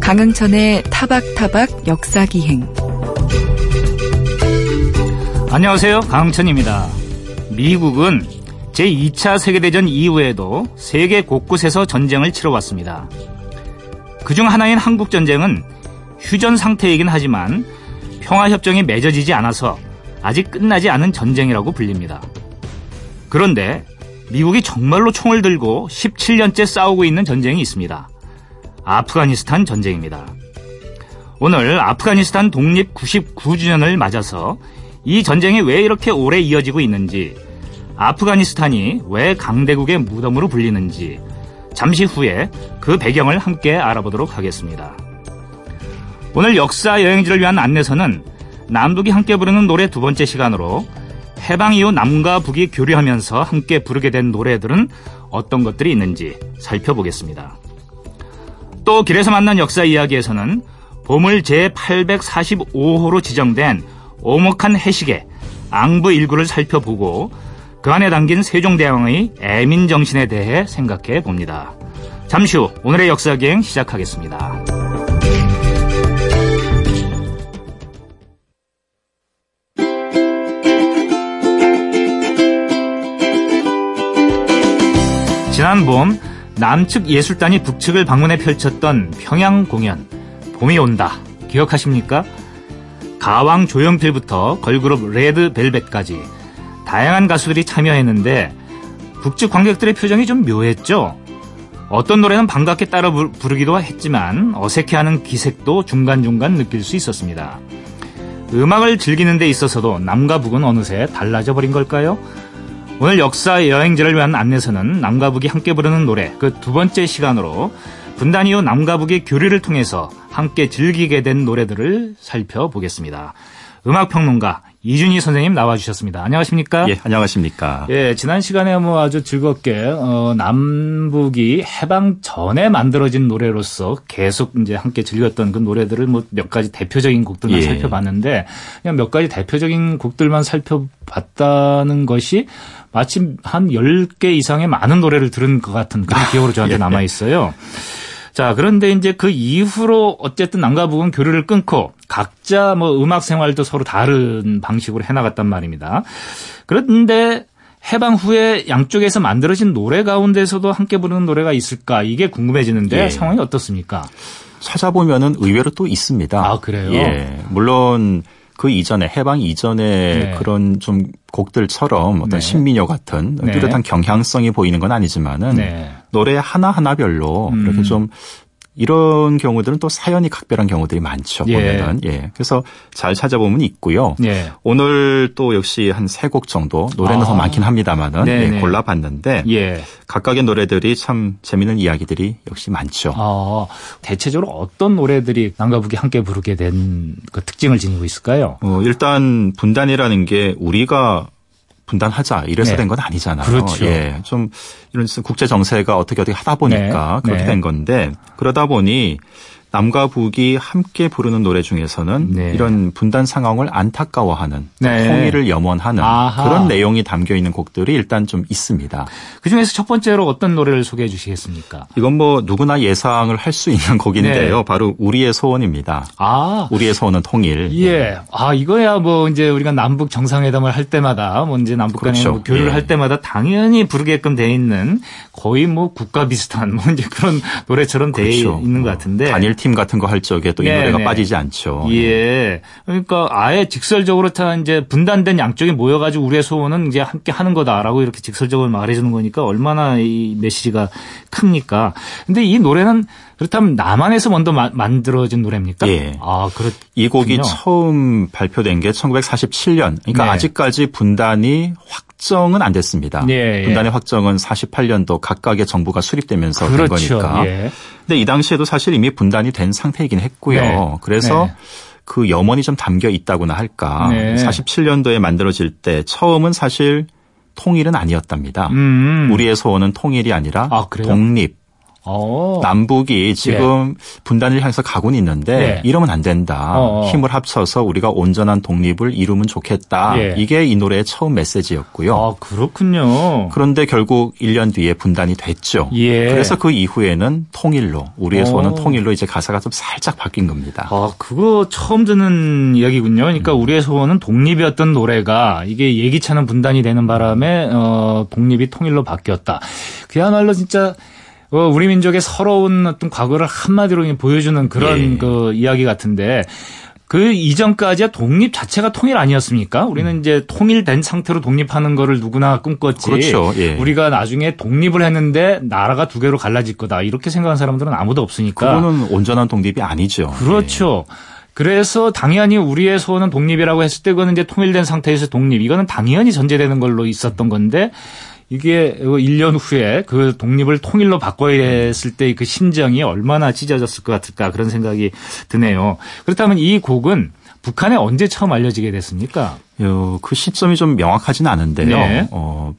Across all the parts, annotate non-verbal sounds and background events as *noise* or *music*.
강흥천의 타박타박 역사기행 안녕하세요. 강흥천입니다. 미국은 제2차 세계대전 이후에도 세계 곳곳에서 전쟁을 치러왔습니다. 그중 하나인 한국전쟁은 휴전 상태이긴 하지만 평화협정이 맺어지지 않아서 아직 끝나지 않은 전쟁이라고 불립니다. 그런데 미국이 정말로 총을 들고 17년째 싸우고 있는 전쟁이 있습니다. 아프가니스탄 전쟁입니다. 오늘 아프가니스탄 독립 99주년을 맞아서 이 전쟁이 왜 이렇게 오래 이어지고 있는지, 아프가니스탄이 왜 강대국의 무덤으로 불리는지, 잠시 후에 그 배경을 함께 알아보도록 하겠습니다. 오늘 역사 여행지를 위한 안내서는 남북이 함께 부르는 노래 두 번째 시간으로 해방 이후 남과 북이 교류하면서 함께 부르게 된 노래들은 어떤 것들이 있는지 살펴보겠습니다. 또 길에서 만난 역사 이야기에서는 보물 제845호로 지정된 오목한 해식의 앙부 일구를 살펴보고 그 안에 담긴 세종대왕의 애민 정신에 대해 생각해 봅니다. 잠시 후 오늘의 역사기행 시작하겠습니다. 지난 봄 남측 예술단이 북측을 방문해 펼쳤던 평양 공연 봄이 온다 기억하십니까? 가왕 조용필부터 걸그룹 레드벨벳까지 다양한 가수들이 참여했는데 북측 관객들의 표정이 좀 묘했죠. 어떤 노래는 반갑게 따라 부르기도 했지만 어색해하는 기색도 중간중간 느낄 수 있었습니다. 음악을 즐기는 데 있어서도 남과 북은 어느새 달라져 버린 걸까요? 오늘 역사 여행지를 위한 안내서는 남과 북이 함께 부르는 노래 그 두 번째 시간으로 분단 이후 남과 북의 교류를 통해서 함께 즐기게 된 노래들을 살펴보겠습니다. 음악평론가 이준희 선생님 나와주셨습니다. 안녕하십니까? 예, 안녕하십니까? 예, 지난 시간에 뭐 아주 즐겁게 어, 남북이 해방 전에 만들어진 노래로서 계속 이제 함께 즐겼던 그 노래들을 뭐 몇 가지 대표적인 곡들만 예. 살펴봤는데 그냥 몇 가지 대표적인 곡들만 살펴봤다는 것이 마침 한 10개 이상의 많은 노래를 들은 것 같은 그런 기억으로 저한테 예. 남아 있어요. 자, 그런데 이제 그 이후로 어쨌든 남과 북은 교류를 끊고 각자 뭐 음악 생활도 서로 다른 방식으로 해나갔단 말입니다. 그런데 해방 후에 양쪽에서 만들어진 노래 가운데서도 함께 부르는 노래가 있을까 이게 궁금해지는데 예. 상황이 어떻습니까? 찾아보면은 의외로 또 있습니다. 아, 그래요? 예. 물론 그 이전에 해방 이전에 네. 그런 좀 곡들처럼 어떤 네. 신민요 같은 네. 뚜렷한 경향성이 보이는 건 아니지만은 네. 노래 하나 하나별로 음. 이렇게 좀 이런 경우들은 또 사연이 각별한 경우들이 많죠. 예. 보면은 예. 그래서 잘 찾아보면 있고요. 예. 오늘 또 역시 한 세 곡 정도 노래는 아. 더 많긴 합니다만은 예, 골라봤는데 예. 각각의 노래들이 참 재미있는 이야기들이 역시 많죠. 아, 대체적으로 어떤 노래들이 남가북이 함께 부르게 된 그 특징을 지니고 있을까요? 어, 일단 분단이라는 게 우리가 분단하자 이래서 네. 된건 아니잖아요. 그렇죠. 예. 좀 이런 국제 정세가 어떻게 어떻게 하다 보니까 네. 그렇게 네. 된 건데 그러다 보니 남과 북이 함께 부르는 노래 중에서는 네. 이런 분단 상황을 안타까워하는 네. 통일을 염원하는 아하. 그런 내용이 담겨 있는 곡들이 일단 좀 있습니다. 그 중에서 첫 번째로 어떤 노래를 소개해 주시겠습니까? 이건 뭐 누구나 예상을 할 수 있는 곡인데요. 네. 바로 우리의 소원입니다. 아, 우리의 소원은 통일. 예. 아 이거야 뭐 이제 우리가 남북 정상회담을 할 때마다 뭐 이제 남북 간에 그렇죠. 뭐 교류를 예. 할 때마다 당연히 부르게끔 돼 있는 거의 뭐 국가 비슷한 뭐 이제 그런 노래처럼 돼 그렇죠. 있는 것 같은데. 단일 팀 같은 거 할 적에 또이 네, 노래가 네. 빠지지 않죠. 예. 그러니까 아예 직설적으로 다 이제 분단된 양쪽이 모여가지고 우리의 소원은 이제 함께 하는 거다라고 이렇게 직설적으로 말해주는 거니까 얼마나 이 메시지가 큽니까. 근데 이 노래는 그렇다면 남한에서 먼저 마, 만들어진 노래입니까? 예. 아, 그렇. 이 곡이 처음 발표된 게 1947년. 그러니까 네. 아직까지 분단이 확 정은 안 됐습니다. 예, 예. 분단의 확정은 48년도 각각의 정부가 수립되면서 그렇죠. 된 거니까. 예. 근데 이 당시에도 사실 이미 분단이 된 상태이긴 했고요. 네. 그래서 네. 그 염원이 좀 담겨 있다고나 할까. 네. 47년도에 만들어질 때 처음은 사실 통일은 아니었답니다. 음. 우리의 소원은 통일이 아니라 아, 독립, 오. 어. 남북이 지금 예. 분단을 향해서 가고는 있는데 예. 이러면 안 된다. 어어. 어. 힘을 합쳐서 우리가 온전한 독립을 이루면 좋겠다. 예. 이게 이 노래의 처음 메시지였고요. 아, 그렇군요. 그런데 결국 1년 뒤에 분단이 됐죠. 예. 그래서 그 이후에는 통일로 우리의 소원은 어. 통일로 이제 가사가 좀 살짝 바뀐 겁니다. 아, 그거 처음 듣는 이야기군요. 그러니까 음. 우리의 소원은 독립이었던 노래가 이게 예기찮은 분단이 되는 바람에 어, 독립이 통일로 바뀌었다. 그야말로 진짜 어, 우리 민족의 서러운 어떤 과거를 한마디로 보여주는 그런 예. 그 이야기 같은데 그 이전까지 독립 자체가 통일 아니었습니까? 우리는 음. 이제 통일된 상태로 독립하는 거를 누구나 꿈꿨지. 그렇죠. 예. 우리가 나중에 독립을 했는데 나라가 두 개로 갈라질 거다. 이렇게 생각하는 사람들은 아무도 없으니까. 그거는 온전한 독립이 아니죠. 그렇죠. 예. 그래서 당연히 우리의 소원은 독립이라고 했을 때 그거는 이제 통일된 상태에서 독립. 이거는 당연히 전제되는 걸로 있었던 건데 이게 1년 후에 그 독립을 통일로 바꿔야 했을 때 그 심정이 얼마나 찢어졌을 것 같을까 그런 생각이 드네요. 그렇다면 이 곡은 북한에 언제 처음 알려지게 됐습니까? 어, 그 시점이 좀 명확하지는 않은데요. 네. 어,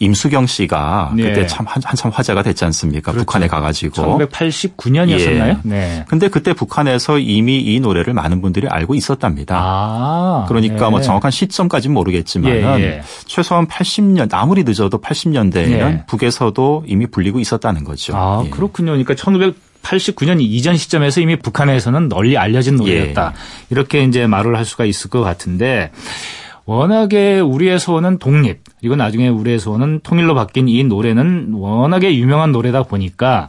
임수경 씨가 네. 그때 참 한, 참 화제가 됐지 않습니까? 그렇죠. 북한에 가가지고. 1989년이었었나요? 예. 네. 근데 그때 북한에서 이미 이 노래를 많은 분들이 알고 있었답니다. 아, 그러니까 네. 뭐 정확한 시점까지는 모르겠지만은 예, 예. 최소한 80년 아무리 늦어도 80년대에는 북에서도 이미 불리고 있었다는 거죠. 아 예. 그렇군요. 그러니까 1900 89년 이전 시점에서 이미 북한에서는 널리 알려진 노래였다. 예. 이렇게 이제 말을 할 수가 있을 것 같은데 워낙에 우리의 소원은 독립. 이거 나중에 우리의 소원은 통일로 바뀐 이 노래는 워낙에 유명한 노래다 보니까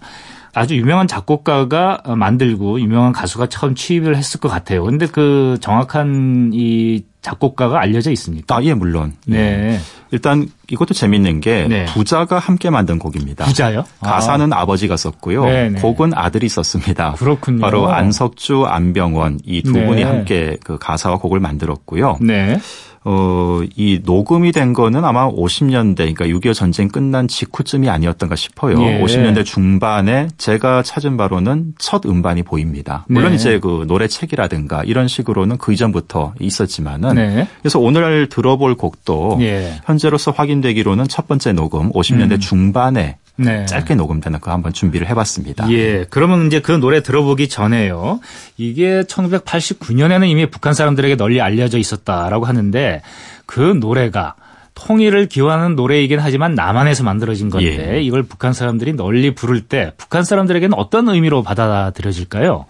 아주 유명한 작곡가가 만들고 유명한 가수가 처음 취입을 했을 것 같아요. 근데 그 정확한 이 작곡가가 알려져 있습니까? 아, 예, 물론. 네. 네. 일단 이것도 재밌는 게 네. 부자가 함께 만든 곡입니다. 부자요? 가사는 아. 버지가 썼고요. 네네. 네. 곡은 아들이 썼습니다. 그렇군요. 바로 안석주, 안병원 이 두 분이 네. 함께 그 가사와 곡을 만들었고요. 네. 어, 이 녹음이 된 거는 아마 50년대, 그러니까 6.25 전쟁 끝난 직후쯤이 아니었던가 싶어요. 예. 50년대 중반에 제가 찾은 바로는 첫 음반이 보입니다. 물론 네. 이제 그 노래책이라든가 이런 식으로는 그 이전부터 있었지만은 네. 그래서 오늘 들어볼 곡도 예. 현재로서 확인되기로는 첫 번째 녹음 50년대 음. 중반에 네. 짧게 녹음되는 거 한번 준비를 해봤습니다. 예. 그러면 이제 그 노래 들어보기 전에요. 이게 1989년에는 이미 북한 사람들에게 널리 알려져 있었다라고 하는데 그 노래가 통일을 기원하는 노래이긴 하지만 남한에서 만들어진 건데 예. 이걸 북한 사람들이 널리 부를 때 북한 사람들에게는 어떤 의미로 받아들여질까요?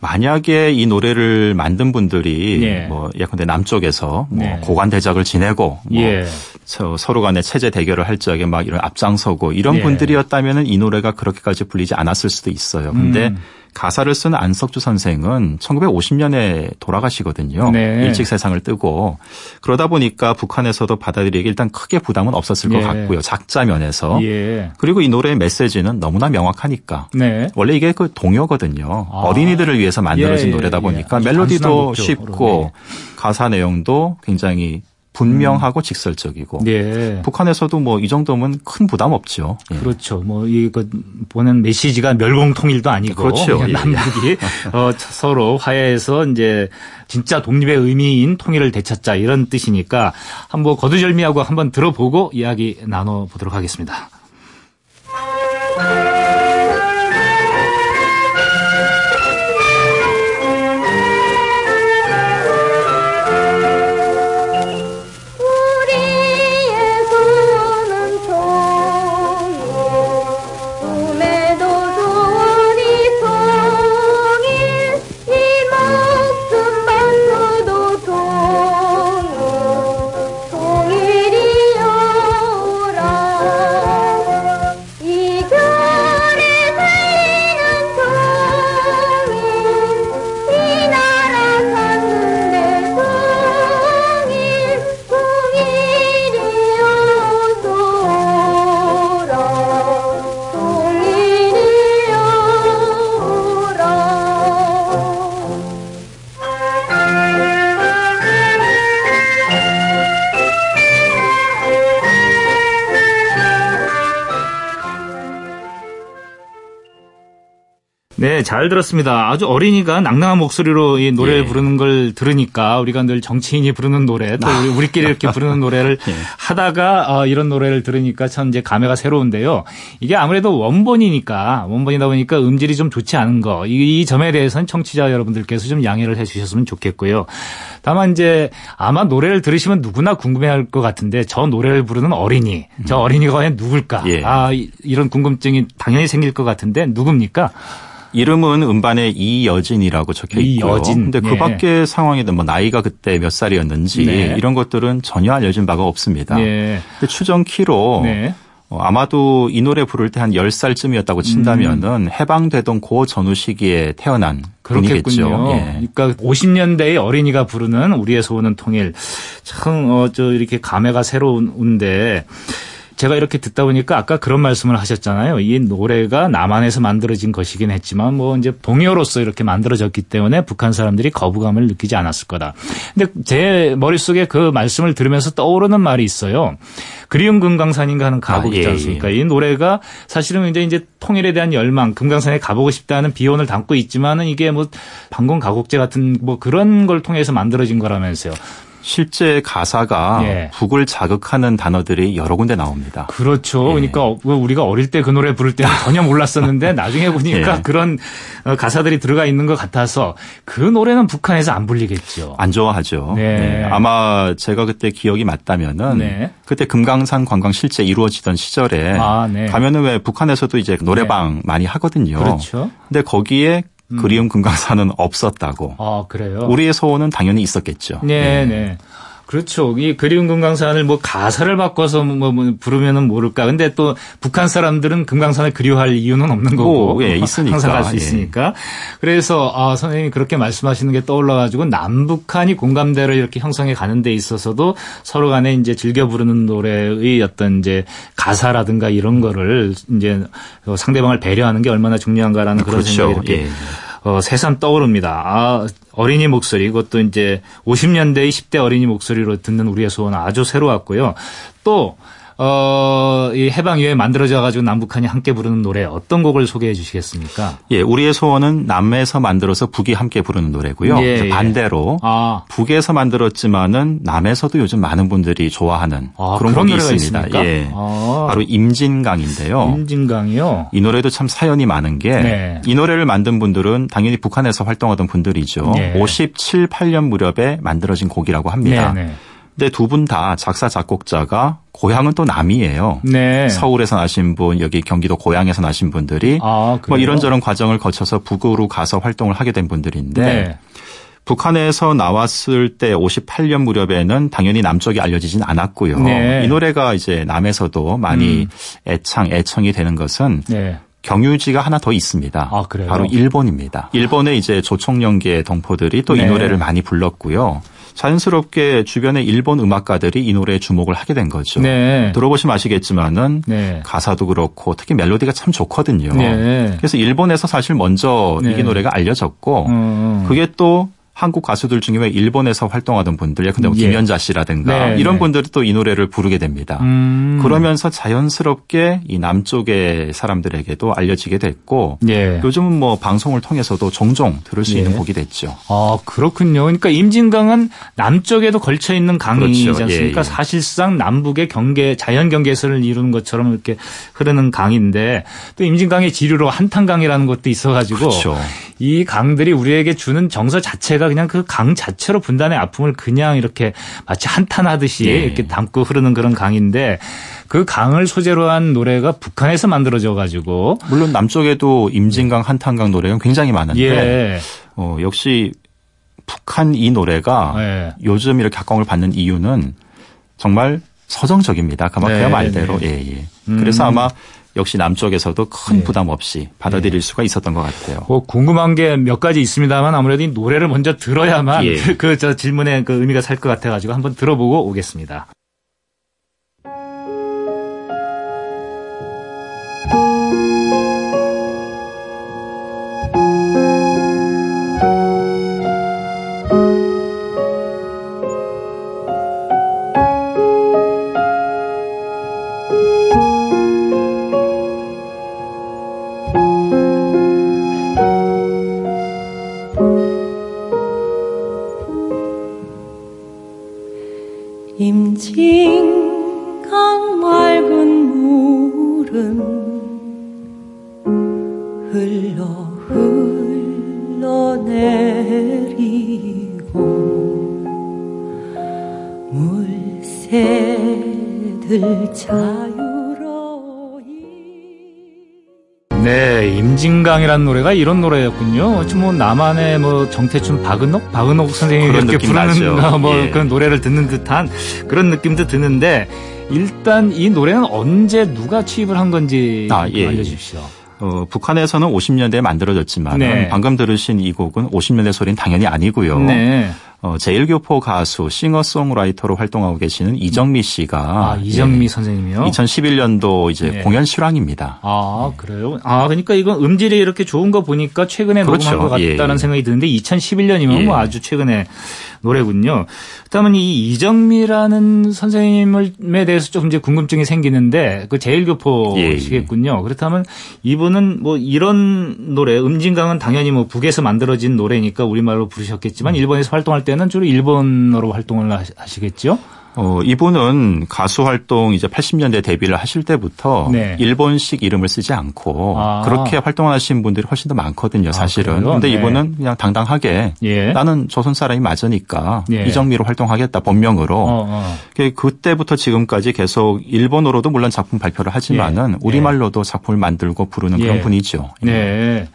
만약에 이 노래를 만든 분들이 예. 뭐 예컨대 남쪽에서 뭐 네. 고관 대작을 지내고 뭐 예. 서로 간에 체제 대결을 할 적에 막 이런 앞장서고 이런 예. 분들이었다면은 이 노래가 그렇게까지 불리지 않았을 수도 있어요. 근데 음. 가사를 쓴 안석주 선생은 1950년에 돌아가시거든요. 네. 일찍 세상을 뜨고 그러다 보니까 북한에서도 받아들이기 일단 크게 부담은 없었을 것 예. 같고요. 작자 면에서. 예. 그리고 이 노래의 메시지는 너무나 명확하니까. 네. 원래 이게 그 동요거든요. 아. 어린이들을 위해서 만들어진 예, 예 노래다 예. 보니까 멜로디도 쉽고 가사 내용도 굉장히 분명하고 음. 직설적이고 네. 북한에서도 뭐 이 정도면 큰 부담 없죠. 예. 그렇죠. 뭐 이거 보는 메시지가 멸공통일도 아니고 그렇죠. 예, 예. 남북이 어, 서로 화해해서 이제 진짜 독립의 의미인 통일을 되찾자 이런 뜻이니까 한번 거두절미하고 한번 들어보고 이야기 나눠 보도록 하겠습니다. 네, 잘 들었습니다. 아주 어린이가 낭낭한 목소리로 이 노래를 예. 부르는 걸 들으니까 우리가 늘 정치인이 부르는 노래 또 우리, 우리 끼리 이렇게 부르는 노래를 *laughs* 예. 하다가 어, 이런 노래를 들으니까 참 이제 감회가 새로운데요. 이게 아무래도 원본이니까 원본이다 보니까 음질이 좀 좋지 않은 거. 이, 이 점에 대해서는 청취자 여러분들께서 좀 양해를 해 주셨으면 좋겠고요. 다만 이제 아마 노래를 들으시면 누구나 궁금해할 것 같은데 저 노래를 부르는 어린이, 저 어린이가 과연 누굴까? 예. 아 이런 궁금증이 당연히 생길 것 같은데 누굽니까? 이름은 음반에 이여진이라고 적혀 있고요. 이여진. 근데 그 예. 밖의 상황에도 뭐 나이가 그때 몇 살이었는지 네. 이런 것들은 전혀 알려진 바가 없습니다. 네. 근데 추정 키로 네. 어, 아마도 이 노래 부를 때 한 10살쯤이었다고 친다면은 음. 해방되던 고 전후 시기에 태어난 그렇겠군요. 예. 그러니까 50년대의 어린이가 부르는 우리의 소원은 통일. 참, 어, 저, 이렇게 감회가 새로운데 제가 이렇게 듣다 보니까 아까 그런 말씀을 하셨잖아요. 이 노래가 남한에서 만들어진 것이긴 했지만 뭐 이제 동요로서 이렇게 만들어졌기 때문에 북한 사람들이 거부감을 느끼지 않았을 거다. 근데 제 머릿속에 그 말씀을 들으면서 떠오르는 말이 있어요. 그리운 금강산인가 하는 가곡 아, 있지 예, 않습니까? 예, 예. 이 노래가 사실은 이제 이제 통일에 대한 열망, 금강산에 가보고 싶다는 비혼을 담고 있지만은 이게 뭐 방공 가곡제 같은 뭐 그런 걸 통해서 만들어진 거라면서요. 실제 가사가 예. 북을 자극하는 단어들이 여러 군데 나옵니다. 그렇죠. 예. 그러니까 우리가 어릴 때 그 노래 부를 때는 *laughs* 전혀 몰랐었는데 나중에 보니까 예. 그런 어, 가사들이 들어가 있는 것 같아서 그 노래는 북한에서 안 불리겠죠. 안 좋아하죠. 네. 네. 아마 제가 그때 기억이 맞다면은 네. 그때 금강산 관광 실제 이루어지던 시절에 아, 네. 가면은 왜 북한에서도 이제 노래방 네. 많이 하거든요. 그렇죠. 근데 거기에 음. 그리움 금강산은 없었다고. 아, 그래요? 우리의 소원은 당연히 있었겠죠. 네, 네. 네. 그렇죠. 이 그리운 금강산을 뭐 가사를 바꿔서 뭐, 뭐 부르면은 모를까. 근데 또 북한 사람들은 금강산을 그리워할 이유는 없는 거고. 오, 예, 있으니까. 항상 갈 수 있으니까. 예. 그래서 아, 선생님이 그렇게 말씀하시는 게 떠올라 가지고 남북한이 공감대를 이렇게 형성해 가는 데 있어서도 서로 간에 이제 즐겨 부르는 노래의 어떤 이제 가사라든가 이런 거를 이제 상대방을 배려하는 게 얼마나 중요한가라는 그런 그렇죠. 생각이 이렇게 예. 어, 새삼 떠오릅니다. 아, 어린이 목소리, 그것도 이제 50년대의 10대 어린이 목소리로 듣는 우리의 소원은 아주 새로웠고요. 또, 어, 이 해방 이후에 만들어져 가지고 남북한이 함께 부르는 노래 어떤 곡을 소개해 주시겠습니까? 예, 우리의 소원은 남에서 만들어서 북이 함께 부르는 노래고요. 예, 예. 반대로 아. 북에서 만들었지만은 남에서도 요즘 많은 분들이 좋아하는 아, 그런, 그런 곡이 있습니다. 있습니까? 예. 아. 바로 임진강인데요. 임진강이요? 이 노래도 참 사연이 많은 게이 네. 노래를 만든 분들은 당연히 북한에서 활동하던 분들이죠. 네. 57, 8년 무렵에 만들어진 곡이라고 합니다. 네, 네. 근데 두 분 다 작사 작곡자가 고향은 또 남이에요. 네. 서울에서 나신 분, 여기 경기도 고향에서 나신 분들이 아, 뭐 이런저런 과정을 거쳐서 북으로 가서 활동을 하게 된 분들인데 네. 북한에서 나왔을 때 58년 무렵에는 당연히 남쪽이 알려지진 않았고요. 네. 이 노래가 이제 남에서도 많이 음. 애창, 애청이 되는 것은 네. 경유지가 하나 더 있습니다. 아, 바로 일본입니다. 일본의 이제 조총련계 동포들이 또이 네. 노래를 많이 불렀고요. 자연스럽게 주변의 일본 음악가들이 이 노래에 주목을 하게 된 거죠. 네. 들어보시면 아시겠지만은 네. 가사도 그렇고 특히 멜로디가 참 좋거든요. 네. 그래서 일본에서 사실 먼저 이 네. 노래가 알려졌고 음. 그게 또 한국 가수들 중에 왜 일본에서 활동하던 분들, 예컨대 뭐 예. 김연자 씨라든가 네, 이런 네. 분들이 또 이 노래를 부르게 됩니다. 음. 그러면서 자연스럽게 이 남쪽의 사람들에게도 알려지게 됐고 예. 요즘은 뭐 방송을 통해서도 종종 들을 수 예. 있는 곡이 됐죠. 아 그렇군요. 그러니까 임진강은 남쪽에도 걸쳐 있는 강이지 그렇죠. 않습니까? 예, 예. 사실상 남북의 경계 자연 경계선을 이루는 것처럼 이렇게 흐르는 강인데 또 임진강의 지류로 한탄강이라는 것도 있어가지고 그렇죠. 이 강들이 우리에게 주는 정서 자체가 그냥 그 강 자체로 분단의 아픔을 그냥 이렇게 마치 한탄하듯이 예. 이렇게 담고 흐르는 그런 강인데 그 강을 소재로 한 노래가 북한에서 만들어져 가지고 물론 남쪽에도 임진강 한탄강 노래가 굉장히 많은데 예. 어, 역시 북한 이 노래가 예. 요즘 이렇게 각광을 받는 이유는 정말 서정적입니다. 그만큼 네, 말대로 네. 예, 예. 음. 그래서 아마 역시 남쪽에서도 큰 네. 부담 없이 받아들일 네. 수가 있었던 것 같아요. 뭐 궁금한 게 몇 가지 있습니다만 아무래도 이 노래를 먼저 들어야만 예. 그저 *laughs* 그 질문의 그 의미가 살 것 같아가지고 한번 들어보고 오겠습니다. 흘러 흘러내리고 물새들 자유로이 네, 임진강이라는 노래가 이런 노래였군요. 뭐 나만의 뭐 정태춘 박은옥 박은옥 선생님이 이렇게 부르는 뭐 예. 그런 노래를 듣는 듯한 그런 느낌도 드는데 일단 이 노래는 언제 누가 취입을 한 건지 아, 예. 알려주십시오. 어, 북한에서는 50년대에 만들어졌지만 네. 방금 들으신 이 곡은 50년대 소리는 당연히 아니고요. 네. 어, 제일교포 가수 싱어송라이터로 활동하고 계시는 이정미 씨가 아, 이정미 예, 선생님이요? 2011년도 이제 네. 공연 실황입니다. 아 그래요? 아 그러니까 이건 음질이 이렇게 좋은 거 보니까 최근에 그렇죠. 녹음한 것 같다는 예. 생각이 드는데 2011년이면 예. 뭐 아주 최근에 노래군요. 그다음에 이 이정미라는 선생님에 대해서 조금 이제 궁금증이 생기는데 그 제일교포시겠군요. 예. 그렇다면 이분은 뭐 이런 노래 음진강은 당연히 뭐 북에서 만들어진 노래니까 우리말로 부르셨겠지만 음. 일본에서 활동할 때는 주로 일본어로 활동을 하시겠죠? 어, 이분은 가수 활동 이제 80년대 데뷔를 하실 때부터 네. 일본식 이름을 쓰지 않고 아. 그렇게 활동하신 분들이 훨씬 더 많거든요, 아, 사실은. 아, 근데 네. 이분은 그냥 당당하게 예. 나는 조선 사람이 맞으니까 예. 이정미로 활동하겠다 본명으로. 어, 어. 그때부터 지금까지 계속 일본어로도 물론 작품 발표를 하지만은 예. 우리말로도 작품을 만들고 부르는 그런 예. 분이죠. 예. 네.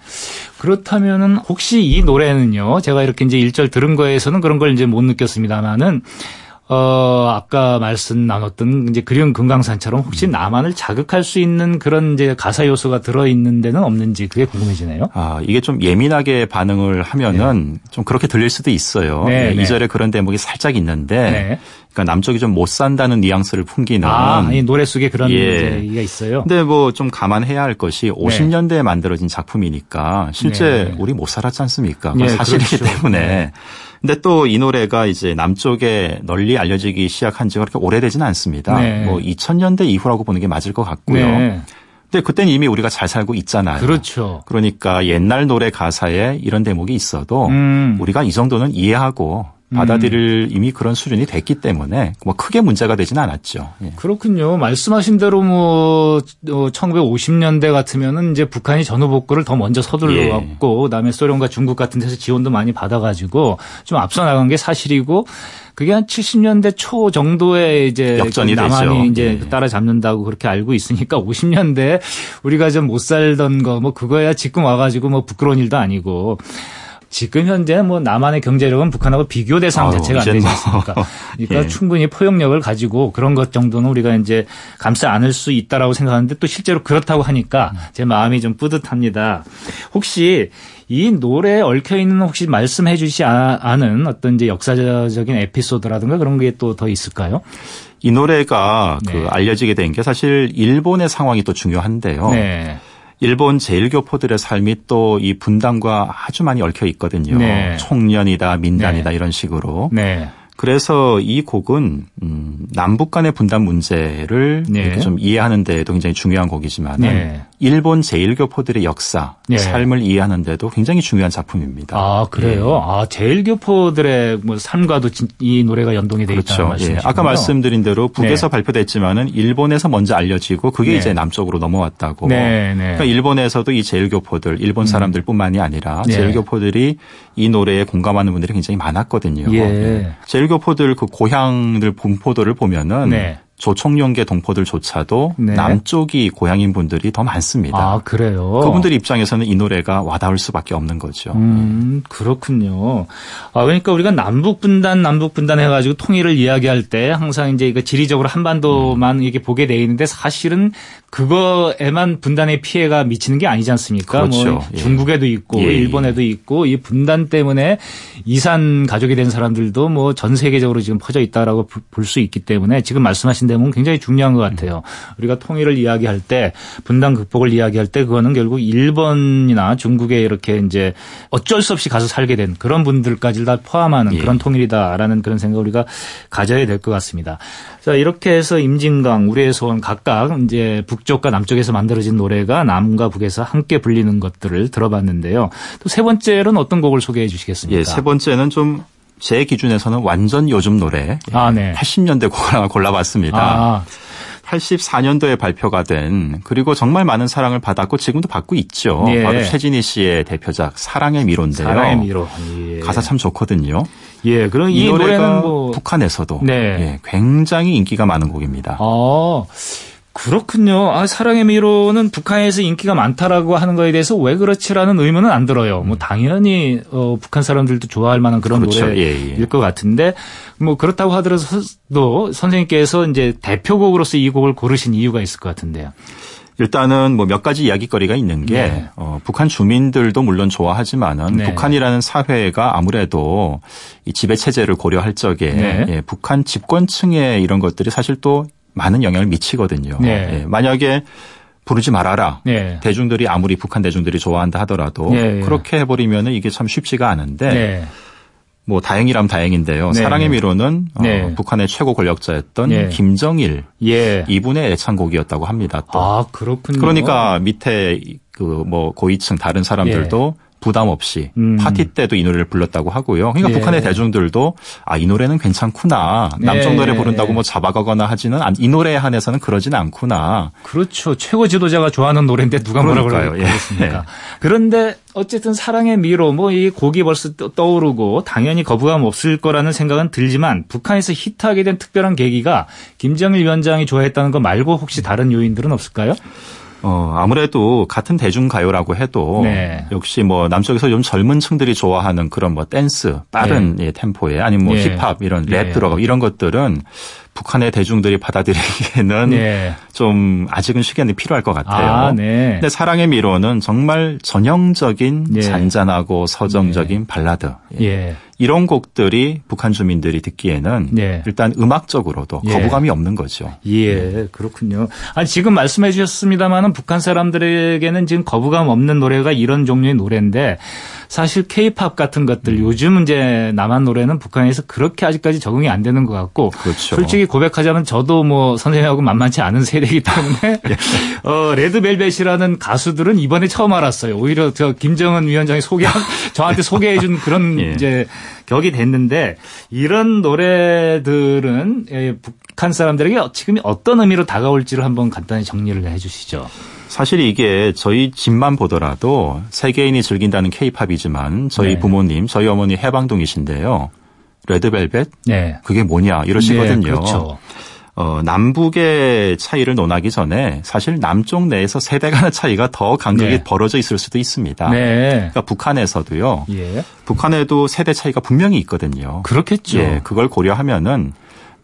그렇다면은 혹시 이 노래는요, 제가 이렇게 이제 일절 들은 거에서는 그런 걸 이제 못 느꼈습니다만은 어, 아까 말씀 나눴던 이제 그리운 금강산처럼 혹시 음. 남한을 자극할 수 있는 그런 이제 가사 요소가 들어있는 데는 없는지 그게 궁금해지네요. 아, 이게 좀 예민하게 반응을 하면은 네. 좀 그렇게 들릴 수도 있어요. 네, 네. 2절에 그런 대목이 살짝 있는데 네. 그러니까 남쪽이 좀 못 산다는 뉘앙스를 풍기는 아, 이 노래 속에 그런 예. 얘기가 있어요. 근데 뭐 좀 감안해야 할 것이 50년대에 만들어진 작품이니까 실제 네. 우리 못 살았지 않습니까? 네, 사실이기 그렇죠. 때문에 근데 또 이 노래가 이제 남쪽에 널리 알려지기 시작한 지가 그렇게 오래되지는 않습니다. 네. 뭐 2000년대 이후라고 보는 게 맞을 것 같고요. 네. 근데 그때는 이미 우리가 잘 살고 있잖아요. 그렇죠. 그러니까 옛날 노래 가사에 이런 대목이 있어도 음. 우리가 이 정도는 이해하고 받아들일 음. 이미 그런 수준이 됐기 때문에 뭐 크게 문제가 되지는 않았죠. 예. 그렇군요. 말씀하신 대로 뭐 1950년대 어, 같으면은 이제 북한이 전후 복구를 더 먼저 서둘러 왔고 예. 그다음에 소련과 중국 같은 데서 지원도 많이 받아가지고 좀 앞서 나간 게 사실이고 그게 한 70년대 초 정도에 이제 역전이 남한이 되죠. 이제 예. 따라잡는다고 그렇게 알고 있으니까 50년대 우리가 좀 못 살던 거 뭐 그거야 지금 와가지고 뭐 부끄러운 일도 아니고 지금 현재 뭐 남한의 경제력은 북한하고 비교 대상 아유, 자체가 안 되지 뭐. 않습니까? *laughs* 그러니까 예. 충분히 포용력을 가지고 그런 것 정도는 우리가 이제 감싸 안을 수 있다라고 생각하는데 또 실제로 그렇다고 하니까 제 마음이 좀 뿌듯합니다. 혹시 이 노래에 얽혀 있는 혹시 말씀해 주시지 않은 어떤 이제 역사적인 에피소드라든가 그런 게 또 더 있을까요? 이 노래가 그 네. 그 알려지게 된 게 사실 일본의 상황이 또 중요한데요. 네. 일본 제일교포들의 삶이 또 이 분단과 아주 많이 얽혀 있거든요. 네. 총련이다, 민단이다 네. 이런 식으로. 네. 그래서 이 곡은 음, 남북 간의 분단 문제를 네. 좀 이해하는 데에도 굉장히 중요한 곡이지만 네. 일본 제일교포들의 역사, 네. 삶을 이해하는 데도 굉장히 중요한 작품입니다. 아 그래요? 예. 아 제일교포들의 뭐 삶과도 이 노래가 연동이 되어 그렇죠. 있다는 말씀이시죠? 예. 아까 말씀드린 대로 북에서 네. 발표됐지만은 일본에서 먼저 알려지고 그게 네. 이제 남쪽으로 넘어왔다고. 네, 그러니까 일본에서도 이 제일교포들, 일본 음. 사람들뿐만이 아니라 제일교포들이 이 노래에 공감하는 분들이 굉장히 많았거든요. 예. 제일 불교포들 그 고향들 분포도를 보면은 네. 조총련계 동포들조차도 네. 남쪽이 고향인 분들이 더 많습니다. 아, 그래요? 그분들 입장에서는 이 노래가 와닿을 수밖에 없는 거죠. 음, 그렇군요. 아, 그러니까 우리가 남북분단, 남북분단 해가지고 통일을 이야기할 때 항상 이제 이거 지리적으로 한반도만 음. 이렇게 보게 돼 있는데 사실은 그거에만 분단의 피해가 미치는 게 아니지 않습니까? 그렇죠. 뭐 예. 중국에도 있고 예. 일본에도 있고 이 분단 때문에 이산 가족이 된 사람들도 뭐 전 세계적으로 지금 퍼져 있다라고 볼 수 있기 때문에 지금 말씀하신 대목은 굉장히 중요한 것 같아요. 우리가 통일을 이야기할 때 분단 극복을 이야기할 때 그거는 결국 일본이나 중국에 이렇게 이제 어쩔 수 없이 가서 살게 된 그런 분들까지 다 포함하는 예. 그런 통일이다라는 그런 생각 을 우리가 가져야 될 것 같습니다. 자 이렇게 해서 임진강 우리의 소원 각각 이제 북쪽과 남쪽에서 만들어진 노래가 남과 북에서 함께 불리는 것들을 들어봤는데요. 또 세 번째로는 어떤 곡을 소개해 주시겠습니까? 예, 세 번째는 좀 제 기준에서는 완전 요즘 노래. 아, 네. 80년대 곡을 하나 골라봤습니다. 아. 84년도에 발표가 된 그리고 정말 많은 사랑을 받았고 지금도 받고 있죠. 예. 바로 최진희 씨의 대표작 사랑의 미로인데요. 사랑의 미로. 예. 가사 참 좋거든요. 예, 그럼 이, 이 노래는 뭐 북한에서도 네. 예, 굉장히 인기가 많은 곡입니다. 아. 그렇군요. 아, 사랑의 미로는 북한에서 인기가 많다라고 하는 거에 대해서 왜 그렇지라는 의문은 안 들어요. 뭐 당연히 어, 북한 사람들도 좋아할 만한 그런 그렇죠. 노래일 예, 예. 것 같은데 뭐 그렇다고 하더라도 선생님께서 이제 대표곡으로서 이 곡을 고르신 이유가 있을 것 같은데요. 일단은 뭐 몇 가지 이야기거리가 있는 게 네. 어, 북한 주민들도 물론 좋아하지만은 네. 북한이라는 사회가 아무래도 이 지배 체제를 고려할 적에 네. 예, 북한 집권층의 이런 것들이 사실 또 많은 영향을 미치거든요. 네. 예, 만약에 부르지 말아라. 네. 대중들이 아무리 북한 대중들이 좋아한다 하더라도 네. 그렇게 해버리면 이게 참 쉽지가 않은데 네. 뭐 다행이라면 다행인데요. 네. 사랑의 미로는 어, 네. 북한의 최고 권력자였던 네. 김정일 예. 이분의 애창곡이었다고 합니다. 또. 아 그렇군요. 그러니까 밑에 그 뭐 고위층 다른 사람들도 예. 부담 없이 음. 파티 때도 이 노래를 불렀다고 하고요. 그러니까 예. 북한의 대중들도 아 이 노래는 괜찮구나. 남쪽 예. 노래 부른다고 뭐 잡아가거나 하지는 이 노래에 한해서는 그러지는 않구나. 그렇죠. 최고 지도자가 좋아하는 노래인데 누가 뭐라 그러겠습니까. 예. 그런데 어쨌든 사랑의 미로 뭐 이 곡이 벌써 떠오르고 당연히 거부감 없을 거라는 생각은 들지만 북한에서 히트하게 된 특별한 계기가 김정일 위원장이 좋아했다는 거 말고 혹시 다른 요인들은 없을까요? 어, 아무래도 같은 대중가요라고 해도 네. 역시 뭐 남쪽에서 좀 젊은 층들이 좋아하는 그런 뭐 댄스, 빠른 네. 예, 템포에 아니면 뭐 네. 힙합 이런 랩 네. 들어가 이런 것들은 북한의 대중들이 받아들이기에는 네. 좀 아직은 시간이 필요할 것 같아요. 아, 네. 근데 사랑의 미로는 정말 전형적인 네. 잔잔하고 서정적인 발라드. 예. 이런 곡들이 북한 주민들이 듣기에는 네. 일단 음악적으로도 예. 거부감이 없는 거죠. 예, 그렇군요. 아니 지금 말씀해 주셨습니다만은 북한 사람들에게는 지금 거부감 없는 노래가 이런 종류의 노래인데 사실 케이팝 같은 것들 음. 요즘 이제 남한 노래는 북한에서 그렇게 아직까지 적응이 안 되는 것 같고 그렇죠. 솔직히 고백하자면 저도 뭐 선생님하고 만만치 않은 세대이기 때문에 *laughs* 예. *laughs* 어, 레드벨벳이라는 가수들은 이번에 처음 알았어요. 오히려 저 김정은 위원장이 소개한 *laughs* 저한테 소개해 준 그런 예. 이제 격이 됐는데 이런 노래들은 예, 북한 사람들에게 지금 어떤 의미로 다가올지를 한번 간단히 정리를 해 주시죠. 사실 이게 저희 집만 보더라도 세계인이 즐긴다는 케이팝이지만 저희 네. 부모님, 저희 어머니 해방동이신데요. 레드벨벳? 네. 그게 뭐냐 이러시거든요. 네, 그렇죠. 어, 남북의 차이를 논하기 전에 사실 남쪽 내에서 세대 간의 차이가 더 간극이 네. 벌어져 있을 수도 있습니다. 네. 그러니까 북한에서도요. 예. 북한에도 세대 차이가 분명히 있거든요. 그렇겠죠. 예, 그걸 고려하면은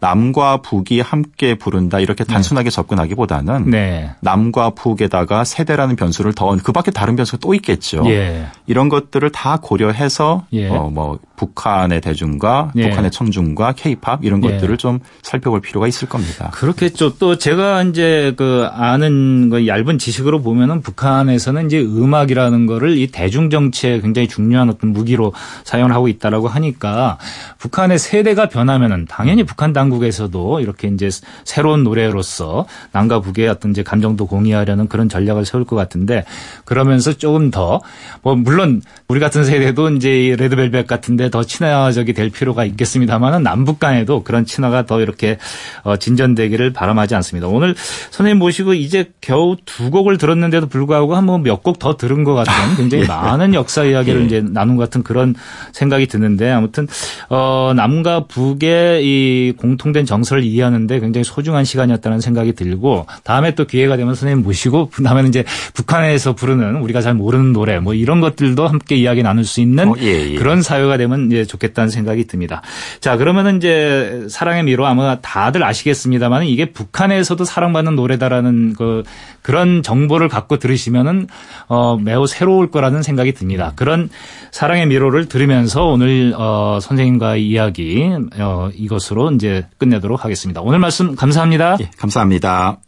남과 북이 함께 부른다 이렇게 네. 단순하게 네. 접근하기보다는 네. 남과 북에다가 세대라는 변수를 더한 그밖에 다른 변수가 또 있겠죠. 예. 이런 것들을 다 고려해서 예. 어 뭐 북한의 대중과 예. 북한의 청중과 케이팝 이런 예. 것들을 좀 살펴볼 필요가 있을 겁니다. 그렇겠죠. 또 제가 이제 그 아는 그 얇은 지식으로 보면은 북한에서는 이제 음악이라는 거를 이 대중 정치에 굉장히 중요한 어떤 무기로 사용을 하고 있다라고 하니까 북한의 세대가 변하면은 당연히 북한 당 국에서도 이렇게 이제 새로운 노래로서 남과 북의 어떤 이제 감정도 공유하려는 그런 전략을 세울 것 같은데 그러면서 조금 더 뭐 물론 우리 같은 세대도 이제 레드벨벳 같은데 더 친화적이 될 필요가 있겠습니다만은 남북 간에도 그런 친화가 더 이렇게 어, 진전되기를 바람하지 않습니다. 오늘 선생님 모시고 이제 겨우 두 곡을 들었는데도 불구하고 한 번 몇 곡 더 들은 것 같은 굉장히 예. 많은 역사 이야기를 예. 이제 나눈 것 같은 그런 생각이 드는데 아무튼 어, 남과 북의 이 공 통된 정서를 이해하는데 굉장히 소중한 시간이었다는 생각이 들고 다음에 또 기회가 되면 선생님 모시고 *laughs* 다음에는 이제 북한에서 부르는 우리가 잘 모르는 노래 뭐 이런 것들도 함께 이야기 나눌 수 있는 어, 예, 예. 그런 사회가 되면 되면 이제 좋겠다는 생각이 듭니다. 자, 그러면은 이제 사랑의 미로 아마 다들 아시겠습니다만 이게 북한에서도 사랑받는 노래다라는 그 그런 정보를 갖고 들으시면은 어 매우 새로울 거라는 생각이 듭니다. 그런 사랑의 미로를 들으면서 오늘 어 선생님과의 이야기 어 이것으로 이제 끝내도록 하겠습니다. 오늘 말씀 감사합니다. 예, 감사합니다.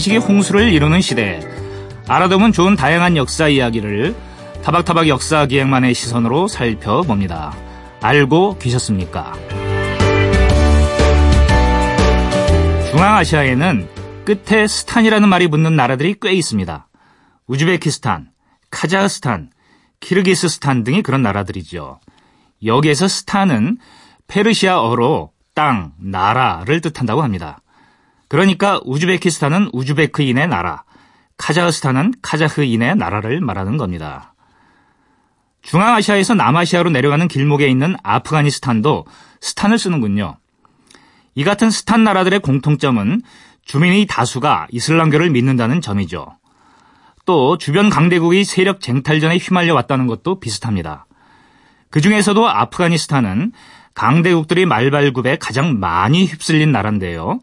지식이 홍수를 이루는 시대. 알아두면 좋은 다양한 역사 이야기를 타박타박 역사 기획만의 시선으로 살펴봅니다. 알고 계셨습니까? 중앙아시아에는 끝에 스탄이라는 말이 붙는 나라들이 꽤 있습니다. 우즈베키스탄, 카자흐스탄, 키르기스스탄 등이 그런 나라들이죠. 여기에서 스탄은 페르시아어로 땅, 나라를 뜻한다고 합니다. 그러니까 우즈베키스탄은 우즈베크인의 나라, 카자흐스탄은 카자흐인의 나라를 말하는 겁니다. 중앙아시아에서 남아시아로 내려가는 길목에 있는 아프가니스탄도 스탄을 쓰는군요. 이 같은 스탄 나라들의 공통점은 주민의 다수가 이슬람교를 믿는다는 점이죠. 또 주변 강대국의 세력 쟁탈전에 휘말려 왔다는 것도 비슷합니다. 그 중에서도 아프가니스탄은 강대국들의 말발굽에 가장 많이 휩쓸린 나라인데요.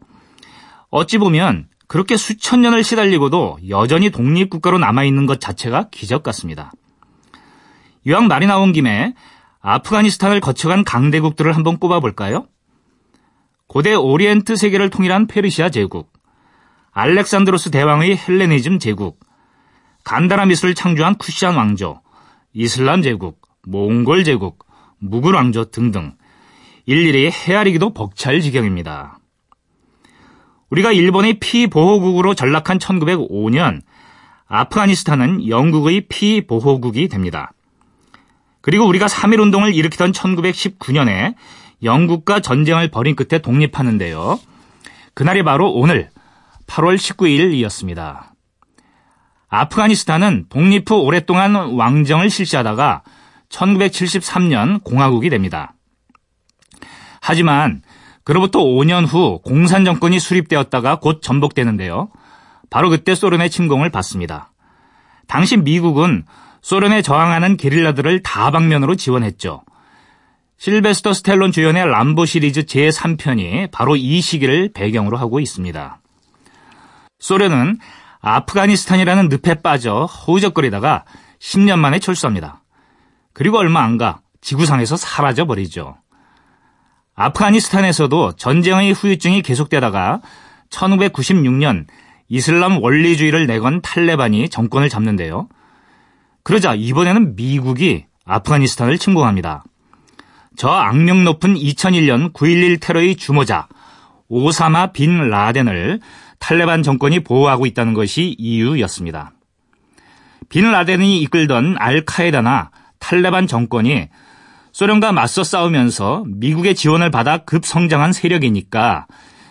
어찌 보면 그렇게 수천 년을 시달리고도 여전히 독립국가로 남아있는 것 자체가 기적 같습니다. 이왕 말이 나온 김에 아프가니스탄을 거쳐간 강대국들을 한번 꼽아볼까요? 고대 오리엔트 세계를 통일한 페르시아 제국, 알렉산드로스 대왕의 헬레니즘 제국, 간다라 미술을 창조한 쿠샨 왕조, 이슬람 제국, 몽골 제국, 무굴 왕조 등등 일일이 헤아리기도 벅찰 지경입니다. 우리가 일본의 피보호국으로 전락한 1905년 아프가니스탄은 영국의 피보호국이 됩니다. 그리고 우리가 3.1 운동을 일으키던 1919년에 영국과 전쟁을 벌인 끝에 독립하는데요. 그날이 바로 오늘 8월 19일이었습니다. 아프가니스탄은 독립 후 오랫동안 왕정을 실시하다가 1973년 공화국이 됩니다. 하지만 그로부터 5년 후 공산 정권이 수립되었다가 곧 전복되는데요. 바로 그때 소련의 침공을 받습니다. 당시 미국은 소련에 저항하는 게릴라들을 다방면으로 지원했죠. 실베스터 스텔론 주연의 람보 시리즈 제3편이 바로 이 시기를 배경으로 하고 있습니다. 소련은 아프가니스탄이라는 늪에 빠져 허우적거리다가 10년 만에 철수합니다. 그리고 얼마 안 가 지구상에서 사라져 버리죠. 아프가니스탄에서도 전쟁의 후유증이 계속되다가 1996년 이슬람 원리주의를 내건 탈레반이 정권을 잡는데요. 그러자 이번에는 미국이 아프가니스탄을 침공합니다. 저 악명 높은 2001년 9.11 테러의 주모자 오사마 빈 라덴을 탈레반 정권이 보호하고 있다는 것이 이유였습니다. 빈 라덴이 이끌던 알카에다나 탈레반 정권이 소련과 맞서 싸우면서 미국의 지원을 받아 급성장한 세력이니까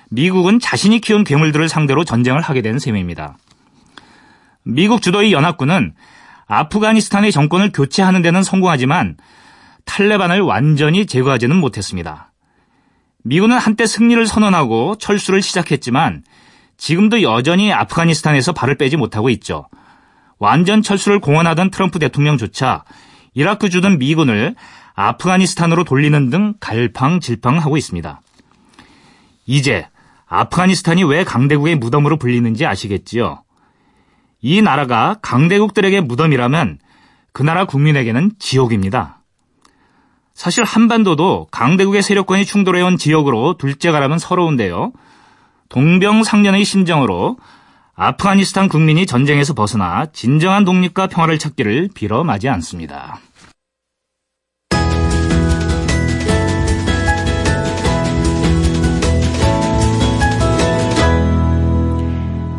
미국은 자신이 키운 괴물들을 상대로 전쟁을 하게 된 셈입니다. 미국 주도의 연합군은 아프가니스탄의 정권을 교체하는 데는 성공하지만 탈레반을 완전히 제거하지는 못했습니다. 미군은 한때 승리를 선언하고 철수를 시작했지만 지금도 여전히 아프가니스탄에서 발을 빼지 못하고 있죠. 완전 철수를 공언하던 트럼프 대통령조차 이라크 주둔 미군을 아프가니스탄으로 돌리는 등 갈팡질팡하고 있습니다. 이제 아프가니스탄이 왜 강대국의 무덤으로 불리는지 아시겠지요? 이 나라가 강대국들에게 무덤이라면 그 나라 국민에게는 지옥입니다. 사실 한반도도 강대국의 세력권이 충돌해온 지역으로 둘째가라면 서러운데요. 동병상련의 심정으로 아프가니스탄 국민이 전쟁에서 벗어나 진정한 독립과 평화를 찾기를 빌어 마지 않습니다.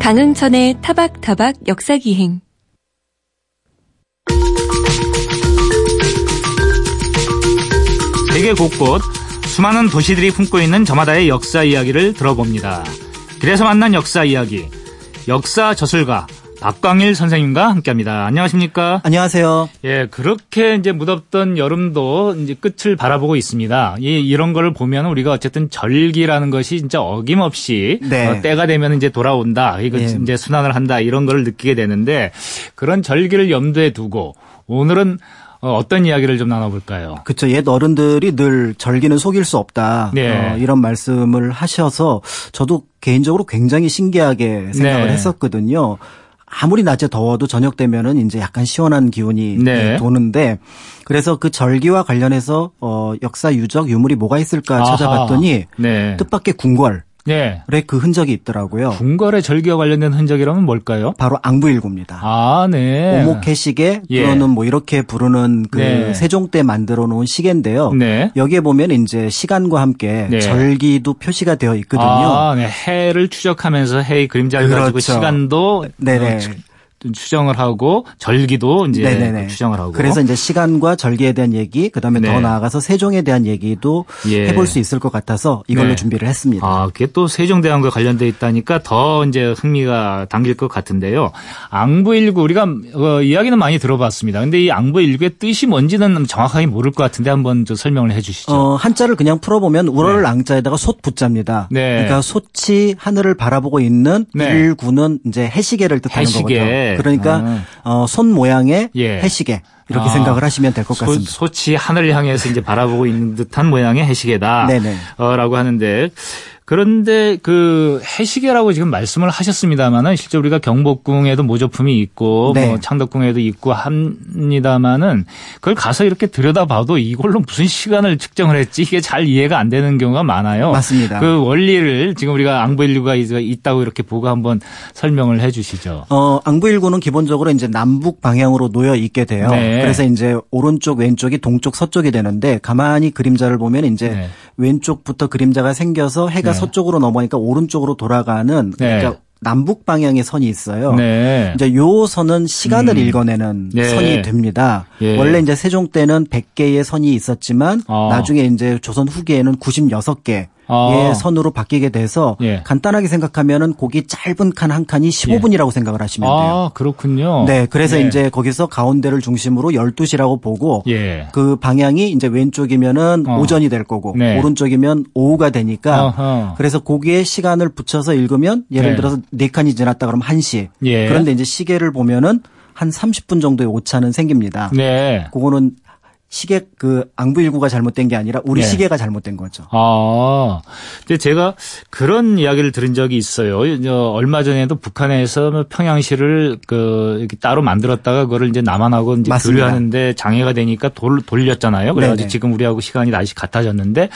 강흥천의 타박타박 역사기행 세계 곳곳 수많은 도시들이 품고 있는 저마다의 역사 이야기를 들어봅니다. 그래서 만난 역사 이야기, 역사 저술가 박광일 선생님과 함께합니다. 안녕하십니까? 안녕하세요. 예, 그렇게 이제 무덥던 여름도 이제 끝을 바라보고 있습니다. 이 이런 거를 보면 우리가 어쨌든 절기라는 것이 진짜 어김없이 네. 어, 때가 되면 이제 돌아온다. 이거 예. 이제 순환을 한다. 이런 거를 느끼게 되는데 그런 절기를 염두에 두고 오늘은 어, 어떤 이야기를 좀 나눠볼까요? 그쵸. 옛 어른들이 늘 절기는 속일 수 없다. 네. 어, 이런 말씀을 하셔서 저도 개인적으로 굉장히 신기하게 생각을 네. 했었거든요. 아무리 낮에 더워도 저녁 되면은 이제 약간 시원한 기운이 네. 도는데 그래서 그 절기와 관련해서 어 역사 유적 유물이 뭐가 있을까. 찾아봤더니 네. 뜻밖의 궁궐 의 네. 그 흔적이 있더라고요. 궁궐의 절기와 관련된 흔적이라면 뭘까요? 바로 앙부일구입니다. 아, 네. 오목해 시계 예. 또는 뭐 이렇게 부르는 그 네. 세종 때 만들어 놓은 시계인데요. 네. 여기에 보면 이제 시간과 함께 네. 절기도 표시가 되어 있거든요. 아, 네. 해를 추적하면서 해의 그림자를 가지고 그렇죠. 시간도 네네. 어, 추- 추정을 하고 절기도 이제 네네네. 추정을 하고. 그래서 이제 시간과 절기에 대한 얘기, 그다음에 네. 더 나아가서 세종에 대한 얘기도 예. 해볼 수 있을 것 같아서 이걸로 네. 준비를 했습니다. 아, 그게 또 세종대왕과 관련돼 있다니까 더 이제 흥미가 당길 것 같은데요. 앙부일구 우리가 어, 이야기는 많이 들어봤습니다. 근데 이 앙부일구의 뜻이 뭔지는 정확하게 모를 것 같은데 한번 좀 설명을 해주시죠. 어, 한자를 그냥 풀어보면 우러를 앙자에다가 솥 붙자입니다. 네. 그러니까 솥이 하늘을 바라보고 있는 네. 일구는 이제 해시계를 뜻하는 해시계. 거거든요. 그러니까 아. 어, 손 모양의 예. 해시계 이렇게 아. 생각을 하시면 될것 소, 같습니다. 소 치 하늘을 향해서 이제 바라보고 있는 듯한 모양의 해시계다. 네네. 어, 라고 하는데 그런데 그 해시계라고 지금 말씀을 하셨습니다마는 실제 우리가 경복궁에도 모조품이 있고 네. 뭐 창덕궁에도 있고 합니다마는 그걸 가서 이렇게 들여다봐도 이걸로 무슨 시간을 측정을 했지 이게 잘 이해가 안 되는 경우가 많아요. 맞습니다. 그 원리를 지금 우리가 앙부인류가 있다고 이렇게 보고 한번 설명을 해 주시죠. 어, 앙부일구는 기본적으로 이제 남북 방향으로 놓여 있게 돼요. 네. 그래서 이제 오른쪽, 왼쪽이 동쪽, 서쪽이 되는데 가만히 그림자를 보면 이제 네. 왼쪽부터 그림자가 생겨서 해가 네. 서쪽으로 넘어가니까 오른쪽으로 돌아가는 네. 그러니까 남북 방향의 선이 있어요. 네. 이제 요 선은 시간을 음. 읽어내는 네. 선이 됩니다. 예. 원래 이제 세종 때는 100개의 선이 있었지만 아. 나중에 이제 조선 후기에는 96개. 아. 의 선으로 바뀌게 돼서 예. 간단하게 생각하면은 고기 짧은 칸 한 칸이 15분이라고 생각을 하시면 돼요. 아, 그렇군요. 네, 그래서 예. 이제 거기서 가운데를 중심으로 12시라고 보고 예. 그 방향이 이제 왼쪽이면은 어. 오전이 될 거고 네. 오른쪽이면 오후가 되니까 어허. 그래서 거기에 시간을 붙여서 읽으면 예를 네. 들어서 네 칸이 지났다 그러면 1시. 예. 그런데 이제 시계를 보면은 한 30분 정도의 오차는 생깁니다. 네. 그거는 시계 그 앙부 일구가 잘못된 게 아니라 우리 네. 시계가 잘못된 거죠. 아, 근데 제가 그런 이야기를 들은 적이 있어요. 저 얼마 전에도 북한에서 뭐 평양시를 그 이렇게 따로 만들었다가 그거를 이제 남한하고 이제 맞습니다. 교류하는데 장애가 되니까 돌, 돌렸잖아요. 그래가지고 네네. 지금 우리하고 시간이 다시 같아졌는데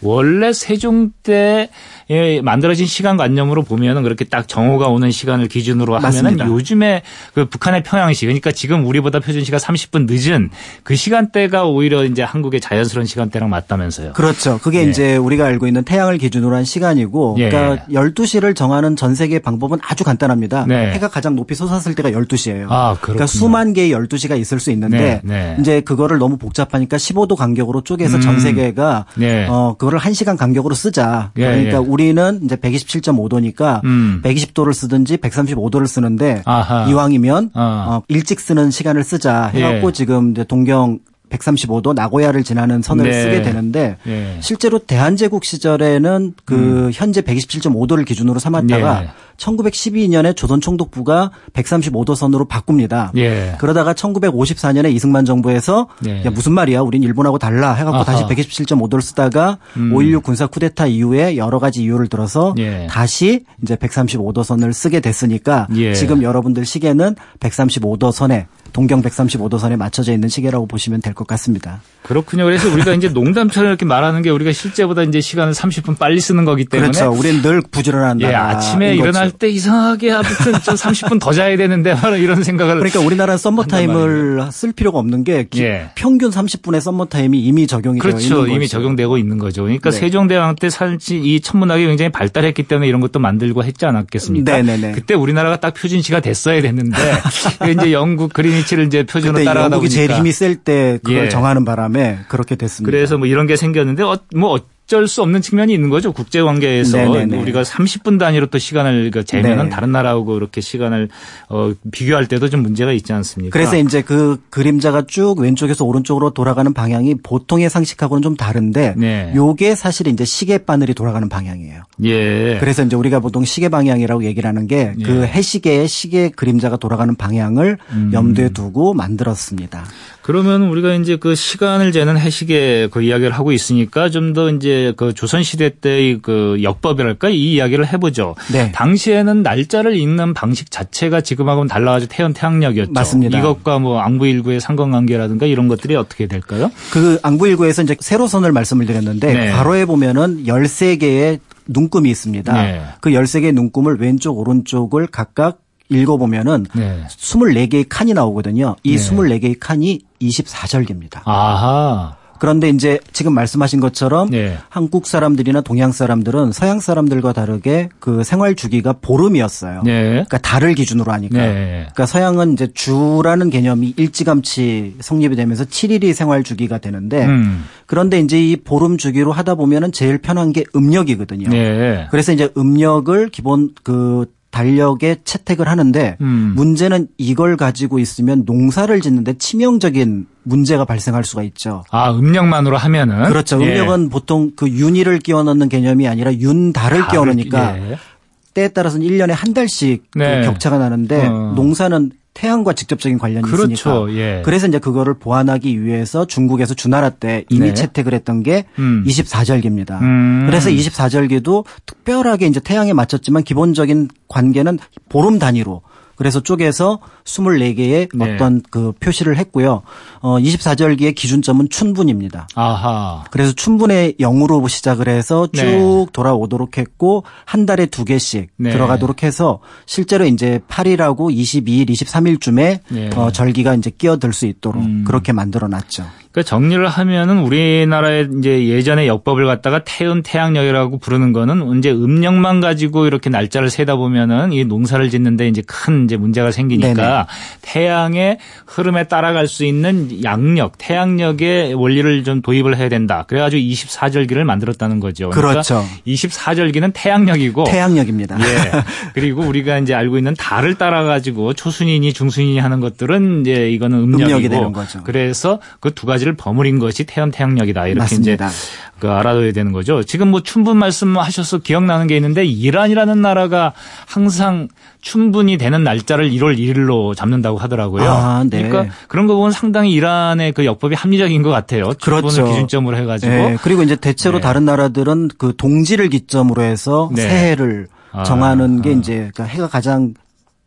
원래 세종 때 예, 만들어진 시간 관념으로 보면은 그렇게 딱 정오가 오는 시간을 기준으로 하면은 맞습니다. 요즘에 그 북한의 평양시 그러니까 지금 우리보다 표준시가 30분 늦은 그 시간대가 오히려 이제 한국의 자연스러운 시간대랑 맞다면서요. 그렇죠. 그게 예. 이제 우리가 알고 있는 태양을 기준으로 한 시간이고 예. 그러니까 12시를 정하는 전 세계 방법은 아주 간단합니다. 네. 해가 가장 높이 솟았을 때가 12시예요. 아. 그러니까 수만 개의 12시가 있을 수 있는데 네, 네. 이제 그거를 너무 복잡하니까 15도 간격으로 쪼개서 전 음. 세계가 네. 어 그거를 1시간 간격으로 쓰자. 예, 그러니까 예. 우리는 이제 127.5도니까 음. 120도를 쓰든지 135도를 쓰는데 아하. 이왕이면 어. 어, 일찍 쓰는 시간을 쓰자 해갖고 예. 지금 이제 동경 135도 나고야를 지나는 선을 네. 쓰게 되는데 예. 실제로 대한제국 시절에는 그 현재 127.5도를 기준으로 삼았다가 예. 1912년에 조선 총독부가 135도 선으로 바꿉니다. 예. 그러다가 1954년에 이승만 정부에서 예. 야 무슨 말이야 우린 일본하고 달라 해갖고 아하. 다시 127.5도를 쓰다가 음. 5.16 군사 쿠데타 이후에 여러 가지 이유를 들어서 예. 다시 이제 135도 선을 쓰게 됐으니까 예. 지금 여러분들 시계는 135도 선에 동경 135도 선에 맞춰져 있는 시계라고 보시면 될 것 같습니다. 그렇군요. 그래서 우리가 이제 농담처럼 이렇게 말하는 게 우리가 실제보다 이제 시간을 30분 빨리 쓰는 거기 때문에 그렇죠. 우리는 늘 부지런한 예, 아침에 거죠. 일어날 때 이상하게 아무튼 좀 30분 더 자야 되는데 이런 생각을 그러니까 우리나라는 썸머 타임을 쓸 필요가 없는 게 기- 예. 평균 30분의 썸머 타임이 이미 적용이 되어 있는 그렇죠. 거죠. 이미 적용되고 있는 거죠. 그러니까 네. 세종대왕 때 사실 이 천문학이 굉장히 발달했기 때문에 이런 것도 만들고 했지 않았겠습니까? 네네네. 그때 우리나라가 딱 표준시가 됐어야 됐는데 *laughs* 이제 영국 그리니치를 이제 표준으로 따라가다 보니까 제일 힘이 셀 때 그걸 예. 정하는 바람에 그렇게 됐습니다. 그래서 뭐 이런 게 생겼는데 어, 뭐 어쩔 수 없는 측면이 있는 거죠. 국제 관계에서 네네네. 우리가 30분 단위로 또 시간을 그 재면은 네. 다른 나라하고 이렇게 시간을 어, 비교할 때도 좀 문제가 있지 않습니까? 그래서 이제 그 그림자가 쭉 왼쪽에서 오른쪽으로 돌아가는 방향이 보통의 상식하고는 좀 다른데 네. 요게 사실 이제 시계 바늘이 돌아가는 방향이에요. 예. 그래서 이제 우리가 보통 시계 방향이라고 얘기를 하는 게그 예. 해시계의 시계 그림자가 돌아가는 방향을 음. 염두에 두고 만들었습니다. 그러면 우리가 이제 그 시간을 재는 해시계 그 이야기를 하고 있으니까 좀 더 이제 그 조선 시대 때의 그 역법이랄까 이 이야기를 해보죠. 네. 당시에는 날짜를 읽는 방식 자체가 지금하고는 달라가지고 태연 태양력이었죠. 맞습니다. 이것과 뭐 앙부일구의 상관관계라든가 이런 것들이 어떻게 될까요? 그 앙부일구에서 이제 세로선을 말씀을 드렸는데 네. 괄호에 보면은 13개의 눈금이 있습니다. 네. 그 13개의 눈금을 왼쪽 오른쪽을 각각 읽어보면은 네. 24개의 칸이 나오거든요. 이 네. 24개의 칸이 24절기입니다. 아하. 그런데 이제 지금 말씀하신 것처럼 네. 한국 사람들이나 동양 사람들은 서양 사람들과 다르게 그 생활 주기가 보름이었어요. 네. 그러니까 달을 기준으로 하니까. 네. 그러니까 서양은 이제 주라는 개념이 일찌감치 성립이 되면서 7일이 생활 주기가 되는데 음. 그런데 이제 이 보름 주기로 하다 보면은 제일 편한 게 음력이거든요. 네. 그래서 이제 음력을 기본 그 달력에 채택을 하는데 음. 문제는 이걸 가지고 있으면 농사를 짓는데 치명적인 문제가 발생할 수가 있죠. 아, 음력만으로 하면은 그렇죠. 예. 음력은 보통 그 윤희를 끼워 넣는 개념이 아니라 윤달을 달을 끼워 넣으니까 끼- 예. 때에 따라서는 1년에 한 달씩 그 네. 격차가 나는데 어. 농사는 태양과 직접적인 관련이 그렇죠. 있으니까. 예. 그래서 이제 그거를 보완하기 위해서 중국에서 주나라 때 이미 네. 채택을 했던 게 음. 24절기입니다. 음. 그래서 24절기도 특별하게 이제 태양에 맞췄지만 기본적인 관계는 보름 단위로 그래서 쪼개서 24개의 네. 어떤 그 표시를 했고요. 어 24절기의 기준점은 춘분입니다. 아하. 그래서 춘분의 0으로 시작을 해서 쭉 네. 돌아오도록 했고 한 달에 두 개씩 네. 들어가도록 해서 실제로 이제 8일하고 22일, 23일쯤에 네. 어, 절기가 이제 끼어들 수 있도록 음. 그렇게 만들어 놨죠. 그러니까 정리를 하면은 우리나라의 이제 예전에 역법을 갖다가 태음 태양력이라고 부르는 거는 이제 음력만 가지고 이렇게 날짜를 세다 보면은 이 농사를 짓는데 이제 큰 이제 문제가 생기니까 네네. 태양의 흐름에 따라갈 수 있는 양력, 태양력의 원리를 좀 도입을 해야 된다. 그래 가지고 24절기를 만들었다는 거죠. 그렇죠. 24절기는 태양력이고 태양력입니다. 예. *laughs* 그리고 우리가 이제 알고 있는 달을 따라 가지고 초순이니 중순이니 하는 것들은 이제 이거는 음력이고 음력이 되는 거죠. 그래서 그 두 가지 를 버무린 것이 태연 태양력이다. 이렇게 맞습니다. 이제 그 알아둬야 되는 거죠. 지금 뭐 춘분 말씀하셔서 기억나는 게 있는데 이란이라는 나라가 항상 춘분이 되는 날짜를 1월 1일로 잡는다고 하더라고요. 아, 네. 그러니까 그런 거 보면 상당히 이란의 그 역법이 합리적인 것 같아요. 춘분을 그렇죠. 기준점으로 해가지고 네, 그리고 이제 대체로 네. 다른 나라들은 그 동지를 기점으로 해서 네. 새해를 아, 정하는 게 아. 이제 그러니까 해가 가장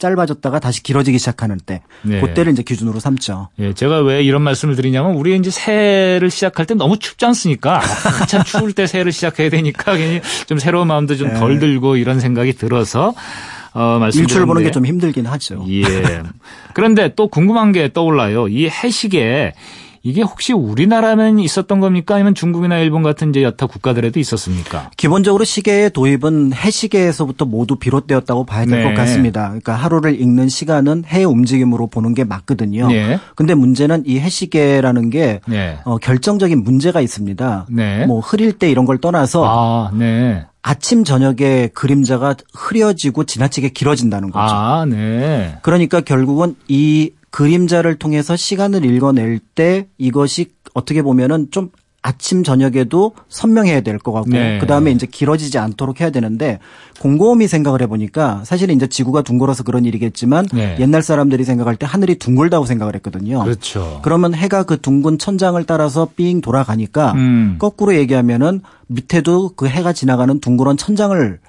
짧아졌다가 다시 길어지기 시작하는 때 네. 그때를 이제 기준으로 삼죠. 예, 제가 왜 이런 말씀을 드리냐면 우리 이제 새해를 시작할 때 너무 춥지 않습니까? 한참 추울 때 새해를 시작해야 되니까 괜히 좀 새로운 마음도 좀 덜 들고 이런 생각이 들어서 어 말씀 일출 보는 게 좀 힘들긴 하죠. 예. 그런데 또 궁금한 게 떠올라요. 이 해시계 이게 혹시 우리나라만 있었던 겁니까? 아니면 중국이나 일본 같은 이제 여타 국가들에도 있었습니까? 기본적으로 시계의 도입은 해시계에서부터 모두 비롯되었다고 봐야 될것 네. 같습니다. 그러니까 하루를 읽는 시간은 해의 움직임으로 보는 게 맞거든요. 네. 근데 문제는 이 해시계라는 게 네. 어, 결정적인 문제가 있습니다. 네. 뭐 흐릴 때 이런 걸 떠나서 아, 네. 아침 저녁에 그림자가 흐려지고 지나치게 길어진다는 거죠. 아, 네. 그러니까 결국은 이 그림자를 통해서 시간을 읽어낼 때 이것이 어떻게 보면은 좀 아침 저녁에도 선명해야 될 것 같고 네. 그다음에 이제 길어지지 않도록 해야 되는데 곰곰이 생각을 해보니까 사실은 이제 지구가 둥글어서 그런 일이겠지만 네. 옛날 사람들이 생각할 때 하늘이 둥글다고 생각을 했거든요. 그렇죠. 그러면 해가 그 둥근 천장을 따라서 삥 돌아가니까 음. 거꾸로 얘기하면은 밑에도 그 해가 지나가는 둥그런 천장을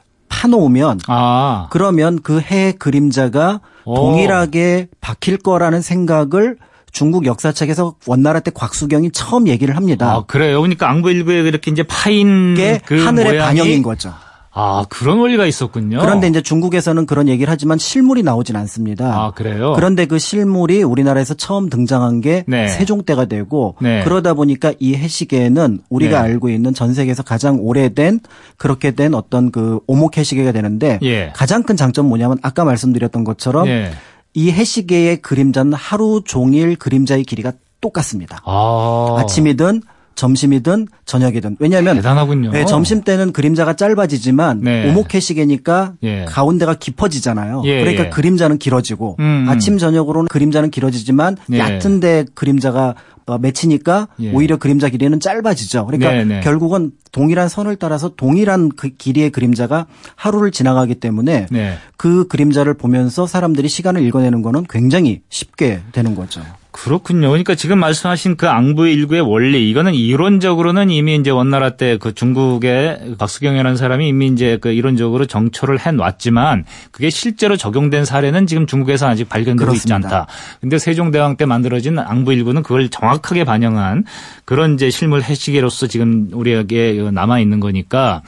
파놓으면 아. 그러면 그 해 그림자가 오. 동일하게 박힐 거라는 생각을 중국 역사책에서 원나라 때 곽수경이 처음 얘기를 합니다. 아, 그래요. 그러니까 앙부일부에 이렇게 이제 파인 이게 그 하늘의 모양이 반영인 거죠. 아, 그런 원리가 있었군요. 그런데 이제 중국에서는 그런 얘기를 하지만 실물이 나오진 않습니다. 아, 그래요? 그런데 그 실물이 우리나라에서 처음 등장한 게 네. 세종 때가 되고 네. 그러다 보니까 이 해시계는 우리가 네. 알고 있는 전 세계에서 가장 오래된 그렇게 된 어떤 그 오목 해시계가 되는데 예. 가장 큰 장점 뭐냐면 아까 말씀드렸던 것처럼 예. 이 해시계의 그림자는 하루 종일 그림자의 길이가 똑같습니다. 아. 아침이든 점심이든 저녁이든 왜냐하면 대단하군요. 네, 점심 때는 그림자가 짧아지지만 네. 오목해 시계니까 예. 가운데가 깊어지잖아요. 예, 그러니까 예. 그림자는 길어지고 음, 음. 아침 저녁으로는 그림자는 길어지지만 예. 얕은데 그림자가 어, 맺히니까 예. 오히려 그림자 길이는 짧아지죠. 그러니까 네, 네. 결국은 동일한 선을 따라서 동일한 그 길이의 그림자가 하루를 지나가기 때문에 네. 그 그림자를 보면서 사람들이 시간을 읽어내는 거는 굉장히 쉽게 되는 거죠. 그렇군요. 그러니까 지금 말씀하신 그 앙부의 일구의 원리 이거는 이론적으로는 이미 이제 원나라 때 그 중국의 박수경이라는 사람이 이미 이제 그 이론적으로 정초를 해 놨지만 그게 실제로 적용된 사례는 지금 중국에서 아직 발견되고 있지 그렇습니다. 않다. 근데 세종대왕 때 만들어진 앙부 일구는 그걸 정확하게 반영한 그런 이제 실물 해시계로서 지금 우리에게 남아 있는 거니까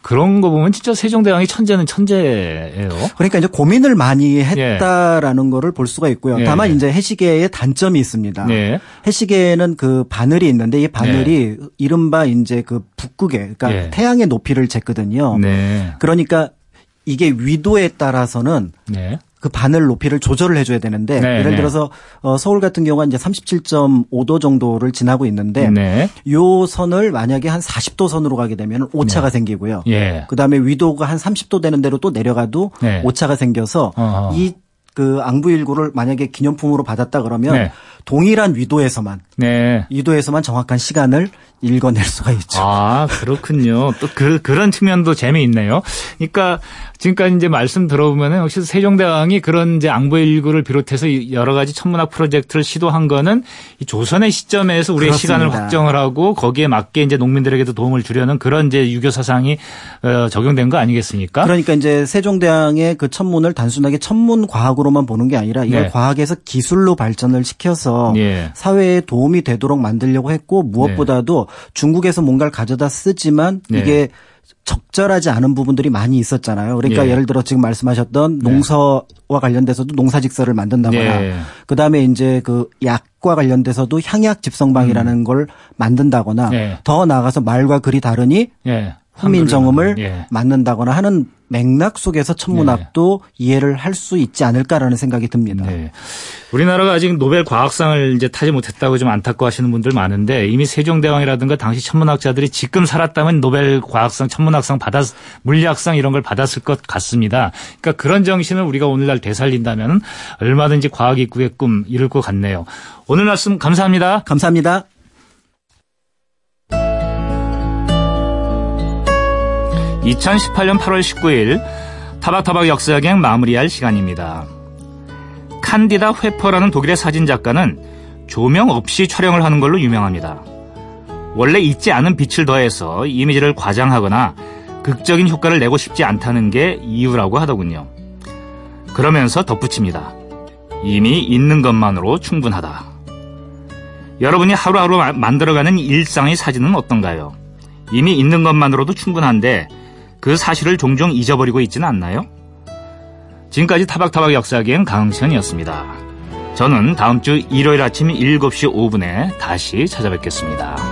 그런 거 보면 진짜 세종대왕이 천재는 천재예요. 그러니까 이제 고민을 많이 했다라는 거를 볼 수가 있고요. 예. 다만 이제 해시계의 단점 이 있습니다. 네. 해시계에는 그 바늘이 있는데 이 바늘이 이른바 이제 그 북극에 그러니까 예. 태양의 높이를 쟀거든요. 네. 그러니까 이게 위도에 따라서는 네. 그 바늘 높이를 조절을 해줘야 되는데 네, 예를 네. 들어서 어, 서울 같은 경우가 이제 37.5도 정도를 지나고 있는데 네. 요 선을 만약에 한 40도 선으로 가게 되면 오차가 생기고요. 예. 그다음에 위도가 한 30도 되는 대로 또 내려가도 네. 오차가 생겨서 어허. 이 그 앙부 일구를 만약에 기념품으로 받았다 그러면 네. 동일한 위도에서만 네. 위도에서만 정확한 시간을 읽어낼 수가 있죠. 아, 그렇군요. 또 그, 그런 측면도 재미있네요. 그러니까 지금까지 이제 말씀 들어보면은 역시 세종대왕이 그런 이제 앙부일구를 비롯해서 이 여러 가지 천문학 프로젝트를 시도한 거는 이 조선의 시점에서 우리의 그렇습니다. 시간을 확정을 하고 거기에 맞게 이제 농민들에게도 도움을 주려는 그런 이제 유교 사상이 어, 적용된 거 아니겠습니까? 그러니까 이제 세종대왕의 그 천문을 단순하게 천문 과학으로만 보는 게 아니라 이걸 네. 과학에서 기술로 발전을 시켜서 예. 사회에 도움이 되도록 만들려고 했고 무엇보다도 중국에서 뭔가를 가져다 쓰지만 네. 이게 적절하지 않은 부분들이 많이 있었잖아요. 그러니까 예. 예를 들어 지금 말씀하셨던 농서와 관련돼서도 농사직서를 만든다거나 네. 그다음에 이제 그 약과 관련돼서도 향약 집성방이라는 걸 만든다거나 음. 네. 더 나아가서 말과 글이 다르니 예. 훈민정음을 예. 만든다거나 하는 맥락 속에서 천문학도 이해를 할 수 있지 않을까라는 생각이 듭니다. 네. 우리나라가 아직 노벨 과학상을 이제 타지 못했다고 좀 안타까워하시는 분들 많은데 이미 세종대왕이라든가 당시 천문학자들이 지금 살았다면 노벨 과학상, 천문학상 받았, 물리학상 이런 걸 받았을 것 같습니다. 그러니까 그런 정신을 우리가 오늘날 되살린다면 얼마든지 과학 입국의 꿈 이룰 것 같네요. 오늘 말씀 감사합니다. 감사합니다. 2018년 8월 19일 타박타박 역사여행 마무리할 시간입니다. 칸디다 회퍼라는 독일의 사진작가는 조명 없이 촬영을 하는 걸로 유명합니다. 원래 있지 않은 빛을 더해서 이미지를 과장하거나 극적인 효과를 내고 싶지 않다는 게 이유라고 하더군요. 그러면서 덧붙입니다. 이미 있는 것만으로 충분하다. 여러분이 하루하루 마- 만들어가는 일상의 사진은 어떤가요? 이미 있는 것만으로도 충분한데 그 사실을 종종 잊어버리고 있지는 않나요? 지금까지 타박타박 역사기행 강흥천이었습니다. 저는 다음 주 일요일 아침 7시 5분에 다시 찾아뵙겠습니다.